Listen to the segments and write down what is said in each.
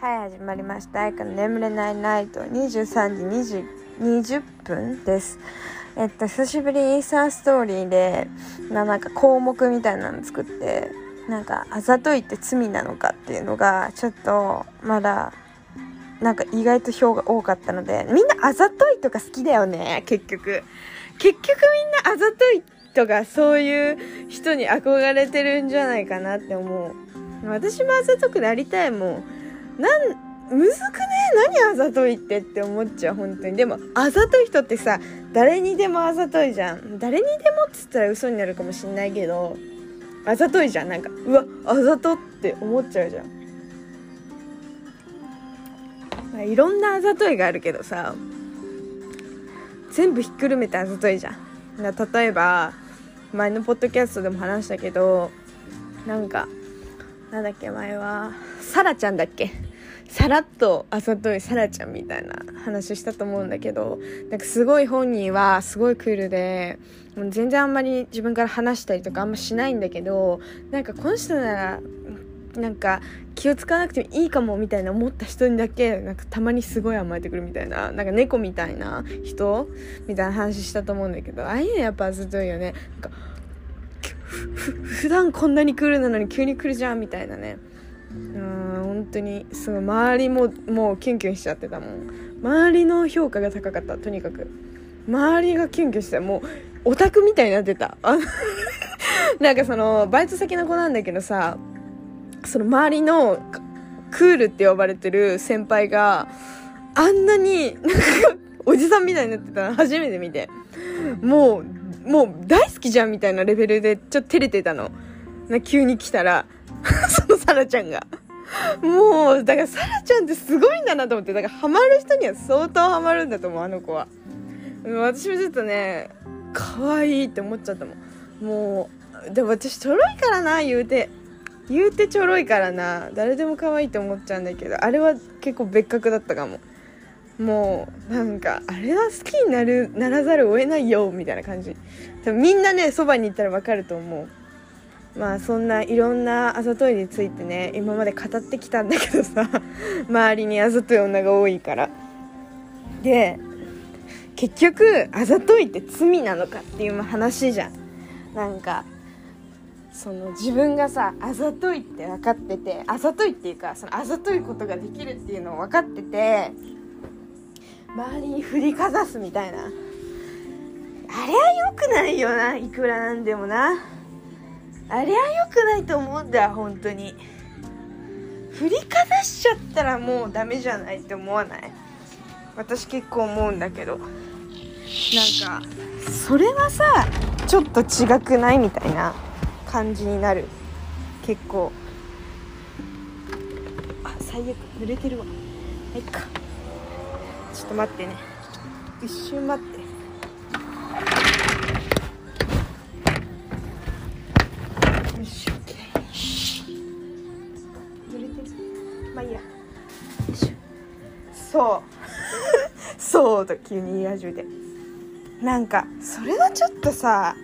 はい始まりました「あいかの眠れないナイト」23時20 20分です。えっと久しぶりインスタストーリーでななんか項目みたいなの作ってなんかあざといって罪なのかっていうのがちょっとまだなんか意外と票が多かったのでみんなあざといとか好きだよね結局。結局みんなあざといとかそういう人に憧れてるんじゃないかなって思う。私もあざとくなりたいもん。なんむずくね？何あざといってって思っちゃう本当に。でもあざとい人ってさ誰にでもあざといじゃん。誰にでもっつったら嘘になるかもしんないけどあざといじゃん。なんかうわあざとって思っちゃうじゃん、まあ、いろんなあざといがあるけどさ全部ひっくるめてあざといじゃん。例えば前のポッドキャストでも話したけどなんかなんだっけ前はサラちゃんだっけ？さらっとあざといサラちゃんみたいな話したと思うんだけどなんかすごい本人はすごいクールでもう全然あんまり自分から話したりとかあんましないんだけどなんかこの人ならなんか気を使わなくてもいいかもみたいな思った人にだけなんかたまにすごい甘えてくるみたいななんか猫みたいな人みたいな話したと思うんだけどああいうのやっぱあざといよね。なんか普段こんなにクールなのに急に来るじゃんみたいなねうん本当にすごい周りももうキュンキュンしちゃってたもん。周りの評価が高かったとにかく。周りがキュンキュンしてもうオタクみたいになってた。なんかそのバイト先の子なんだけどさその周りのクールって呼ばれてる先輩があんなになんかおじさんみたいになってたの初めて見て。もうもう大好きじゃんみたいなレベルでちょっと照れてたの。急に来たら。そのサラちゃんが。もう、だからサラちゃんってすごいんだなと思って、だからハマる人には相当ハマるんだと思う、あの子は。私もちょっとね、可愛いって思っちゃったもん。もう、でも私ちょろいからな、言うて。言うてちょろいからな、誰でも可愛いって思っちゃうんだけど、あれは結構別格だったかも。もうなんかあれは好きになるならざるを得ないよみたいな感じ多分みんなねそばに行ったら分かると思うまあそんないろんなあざといについてね今まで語ってきたんだけどさ 周りにあざとい女が多いから。で結局あざといって罪なのかっていう話じゃん。なんかその自分がさあざといって分かっててあざといっていうかそのあざといことができるっていうのを分かってて周りに振りかざすみたいな。あれは良くないよないくらなんでもな。あれは良くないと思うんだ本当に。振りかざしちゃったらもうダメじゃないって思わない？私結構思うんだけど。なんかそれはさちょっと違くないみたいな感じになる。結構。あ最悪濡れてるわ。はいか。ちょっと待ってね。一瞬待って。そう。そうと急に言い始めて。なんかそれはちょっとさ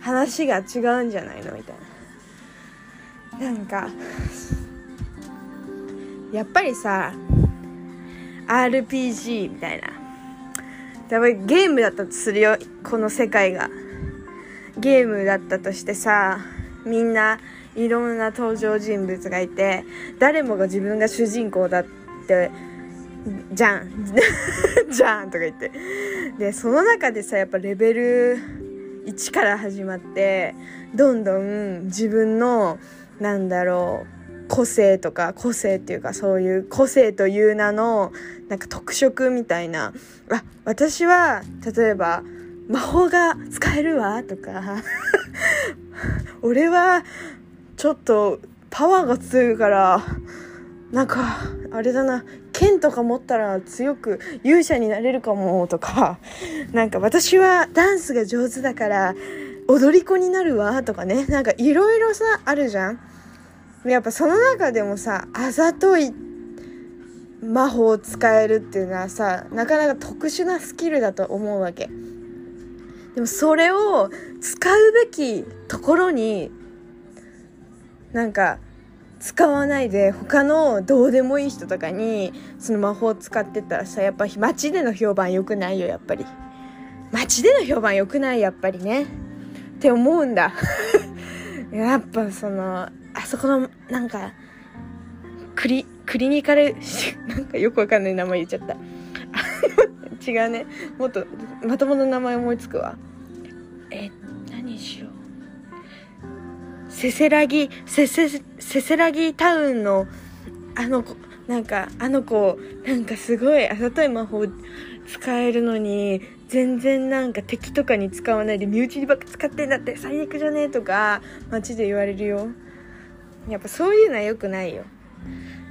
話が違うんじゃないのみたいな。なんかやっぱりさ RPG みたいな。やっぱりゲームだったとするよこの世界が。ゲームだったとしてさみんないろんな登場人物がいて誰もが自分が主人公だってじゃん。じゃんとか言って。でその中でさやっぱレベル1から始まってどんどん自分のなんだろう個性とか個性っていうかそういう個性という名のなんか特色みたいな。あ私は例えば魔法が使えるわとか。俺はちょっとパワーが強いからなんかあれだな。剣とか持ったら強く勇者になれるかもとか。なんか私はダンスが上手だから踊り子になるわとかね。なんかいろいろさあるじゃん。やっぱその中でもさあざとい魔法を使えるっていうのはさなかなか特殊なスキルだと思うわけ。でもそれを使うべきところになんか使わないで他のどうでもいい人とかにその魔法使ってたらさやっぱ街での評判良くないよやっぱり。街での評判良くないやっぱりね。って思うんだ。やっぱそのあそこのなんかクリクリニカル なんかよくわかんない名前言っちゃった。違うね。もっとまともな名前思いつくわ。え何しよう。せせらぎせせせせらぎタウンのあの子なんかあの子なんかすごいあざとい魔法使えるのに全然なんか敵とかに使わないで身内にばっか使ってんだって最悪じゃねえとか街で言われるよ。やっぱそういうのは良くないよ。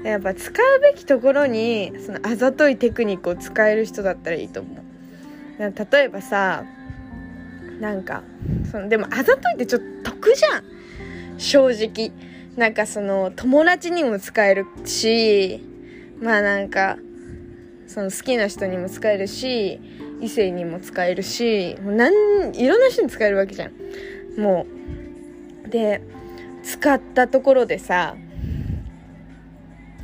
やっぱ使うべきところにそのあざといテクニックを使える人だったらいいと思う。例えばさなんかそのでもあざといってちょっと得じゃん。正直。なんかその友達にも使えるしまあなんかその好きな人にも使えるし異性にも使えるしもうんいろんな人に使えるわけじゃん。もう。で使ったところでさ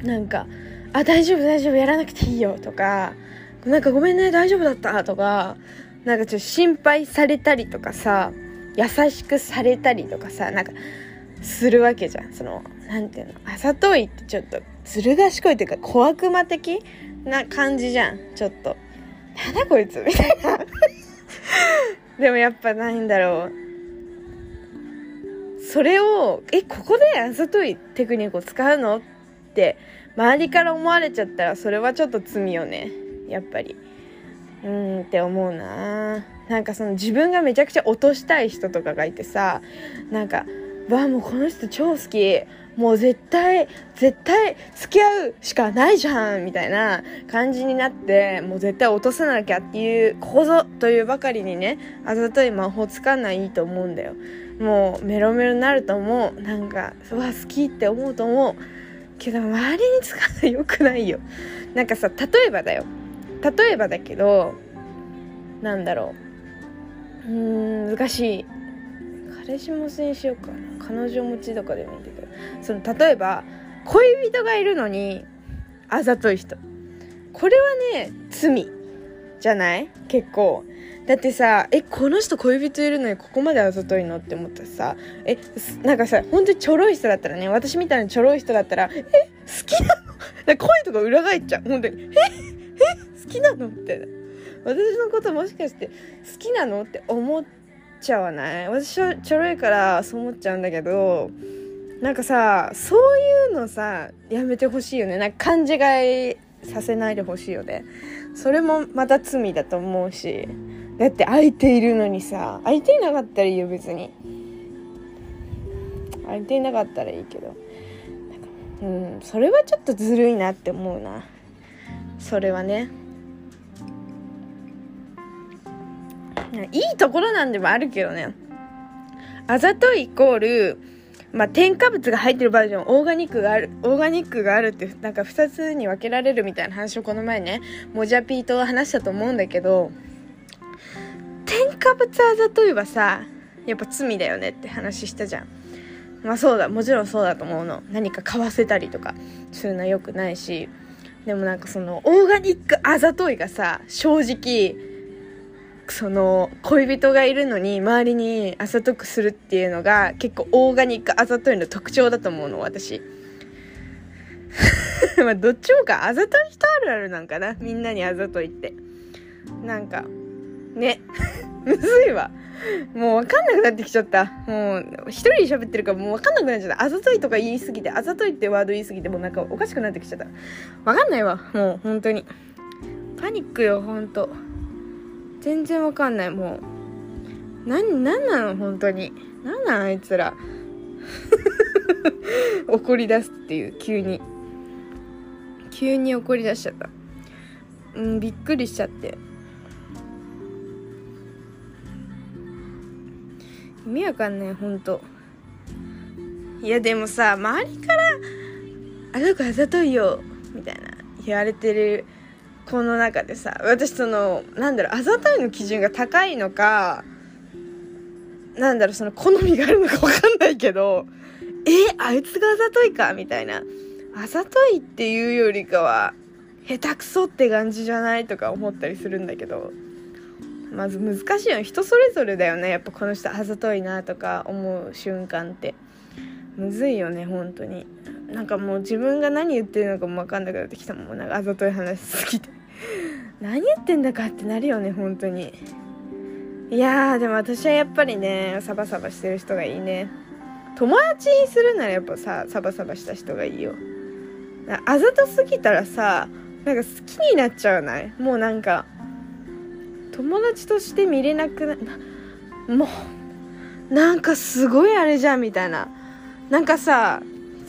なんか「あ大丈夫大丈夫やらなくていいよ」とか「なんかごめんね大丈夫だった」とかなんかちょっと心配されたりとかさ優しくされたりとかさなんかするわけじゃん。そのなんていうの？あざといってちょっとずる賢いっていうか小悪魔的な感じじゃん。ちょっと。なんだこいつ？みたいな。でもやっぱないんだろう。それをえここであざといテクニックを使うの？って周りから思われちゃったらそれはちょっと罪よね。やっぱり。うんって思うな。なんかその自分がめちゃくちゃ落としたい人とかがいてさなんかわもうこの人超好き。もう絶対絶対付き合うしかないじゃんみたいな感じになってもう絶対落とさなきゃっていう構造というばかりにねあざとい魔法使うのはいと思うんだよ。もうメロメロになると思う。なんかうわ好きって思うと思う。けど周りに使うのよくないよ。なんかさ例えばだよ。例えばだけどなんだろう。うーん難しい。彼氏もにしようかな？彼女持ちとかでもいいんだけどその例えば恋人がいるのにあざとい人これはね罪じゃない結構だってさえこの人恋人いるのにここまであざといのって思ったらさえなんかさ本当にちょろい人だったらね私みたいなちょろい人だったらえ好きなの恋とか裏返っちゃう本当にええ好きなのって私のこともしかして好きなのって思ってちゃわない？私はちょろいからそう思っちゃうんだけどなんかさそういうのさやめてほしいよね。なんか勘違いさせないでほしいよね。それもまた罪だと思うし。だって相手いるのにさ相手いなかったらいいよ別に。相手いなかったらいいけど。うんそれはちょっとずるいなって思うな。それはねいいところなんでもあるけどねあざといイコールまあ、添加物が入ってるバージョン、オーガニックがある、オーガニックがあるって、なんか2つに分けられるみたいな話をこの前ね、モジャピーと話したと思うんだけど、添加物あざといはさ、やっぱ罪だよねって話したじゃん。まあそうだ、もちろんそうだと思うの。何か買わせたりとかするのは良くないし、でもなんかその、オーガニックあざといがさ、正直、その恋人がいるのに周りにあざとくするっていうのが結構オーガニックあざといの特徴だと思うの私。まあどっちもかあざとい人あるあるなんかなみんなにあざといって。なんかね。むずいわ。もう分かんなくなってきちゃった。もう一人で喋ってるからもう分かんなくなっちゃった。あざといとか言いすぎてあざといってワード言いすぎてもうなんかおかしくなってきちゃった。分かんないわもう本当に。パニックよほんと全然わかんない。もう。何何なの？本当に。何なの？あいつら。怒り出すっていう。急に。急に怒り出しちゃった。うんびっくりしちゃって。意味わかんない。ほんといやでもさ周りから「あの子あざといよ」みたいな言われてるこの中でさ私そのなんだろうあざといの基準が高いのかなんだろうその好みがあるのか分かんないけどえあいつがあざといか？みたいな。あざといっていうよりかは下手くそって感じじゃないとか思ったりするんだけどまず難しいよ人それぞれだよね。やっぱこの人あざといなとか思う瞬間って。むずいよね本当に。なんかもう自分が何言ってるのかも分かんなくなってきたもん。なんかあざとい話すぎて。何言ってんだかってなるよね本当に。いやーでも私はやっぱりねサバサバしてる人がいいね。友達にするならやっぱさサバサバした人がいいよ。あざとすぎたらさなんか好きになっちゃわない？もうなんか友達として見れなくなもうなんかすごいあれじゃんみたいな。なんかさ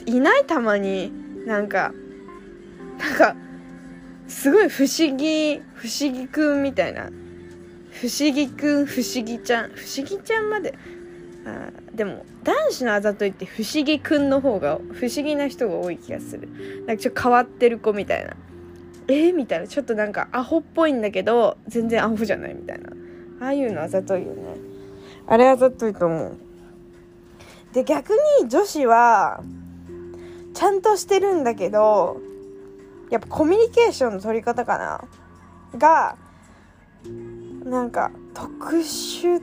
いないたまになんかなんかすごい不思議不思議くんみたいな。不思議くん不思議ちゃん。不思議ちゃんまで。あでも男子のあざといって不思議くんの方が不思議な人が多い気がする。なんかちょっと変わってる子みたいな。えー、みたいな。ちょっとなんかアホっぽいんだけど全然アホじゃないみたいな。ああいうのあざといよね。あれあざといと思う。で逆に女子はちゃんとしてるんだけどやっぱコミュニケーションの取り方かな。がなんか特殊っ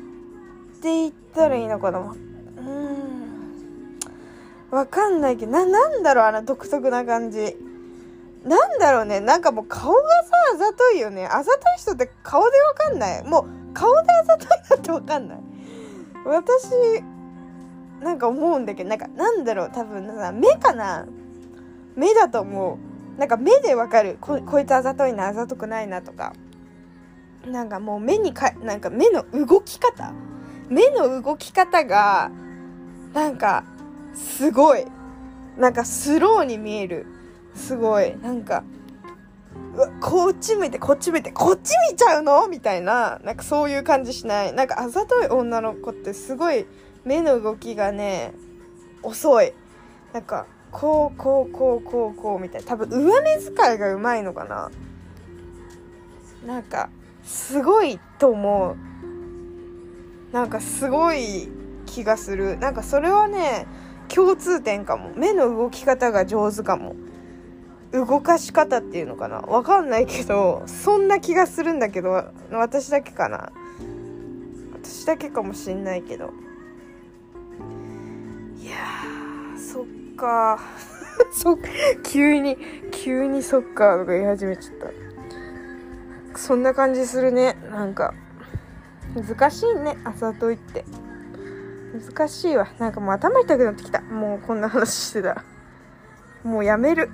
て言ったらいいのかな。うん。わかんないけどななんだろうあの独特な感じ。なんだろうね。なんかもう顔がさあざといよね。あざとい人って顔でわかんない。もう顔であざといなってわかんない。私なんか思うんだけどなんかなんだろう多分さ目かな？目だと思う。なんか目でわかる。ここいつあざといなあざとくないなとか。なんかもう目にかなんか目の動き方。目の動き方がなんかすごい。なんかスローに見える。すごい。なんかこっち向いてこっち向いてこっち見ちゃうの？みたいな。なんかそういう感じしない。なんかあざとい女の子ってすごい目の動きがね遅い。なんかこうこうこうこうこうみたいな。多分上目遣いがうまいのかな。なんかすごいと思う。なんかすごい気がする。なんかそれはね共通点かも。目の動き方が上手かも。動かし方っていうのかな。わかんないけどそんな気がするんだけど私だけかな。私だけかもしんないけど。か。そ急に急にそっかとか言い始めちゃった。そんな感じするね。なんか。難しいね。あざといって。難しいわ。なんかもう頭痛くなってきた。もうこんな話してたら。もうやめる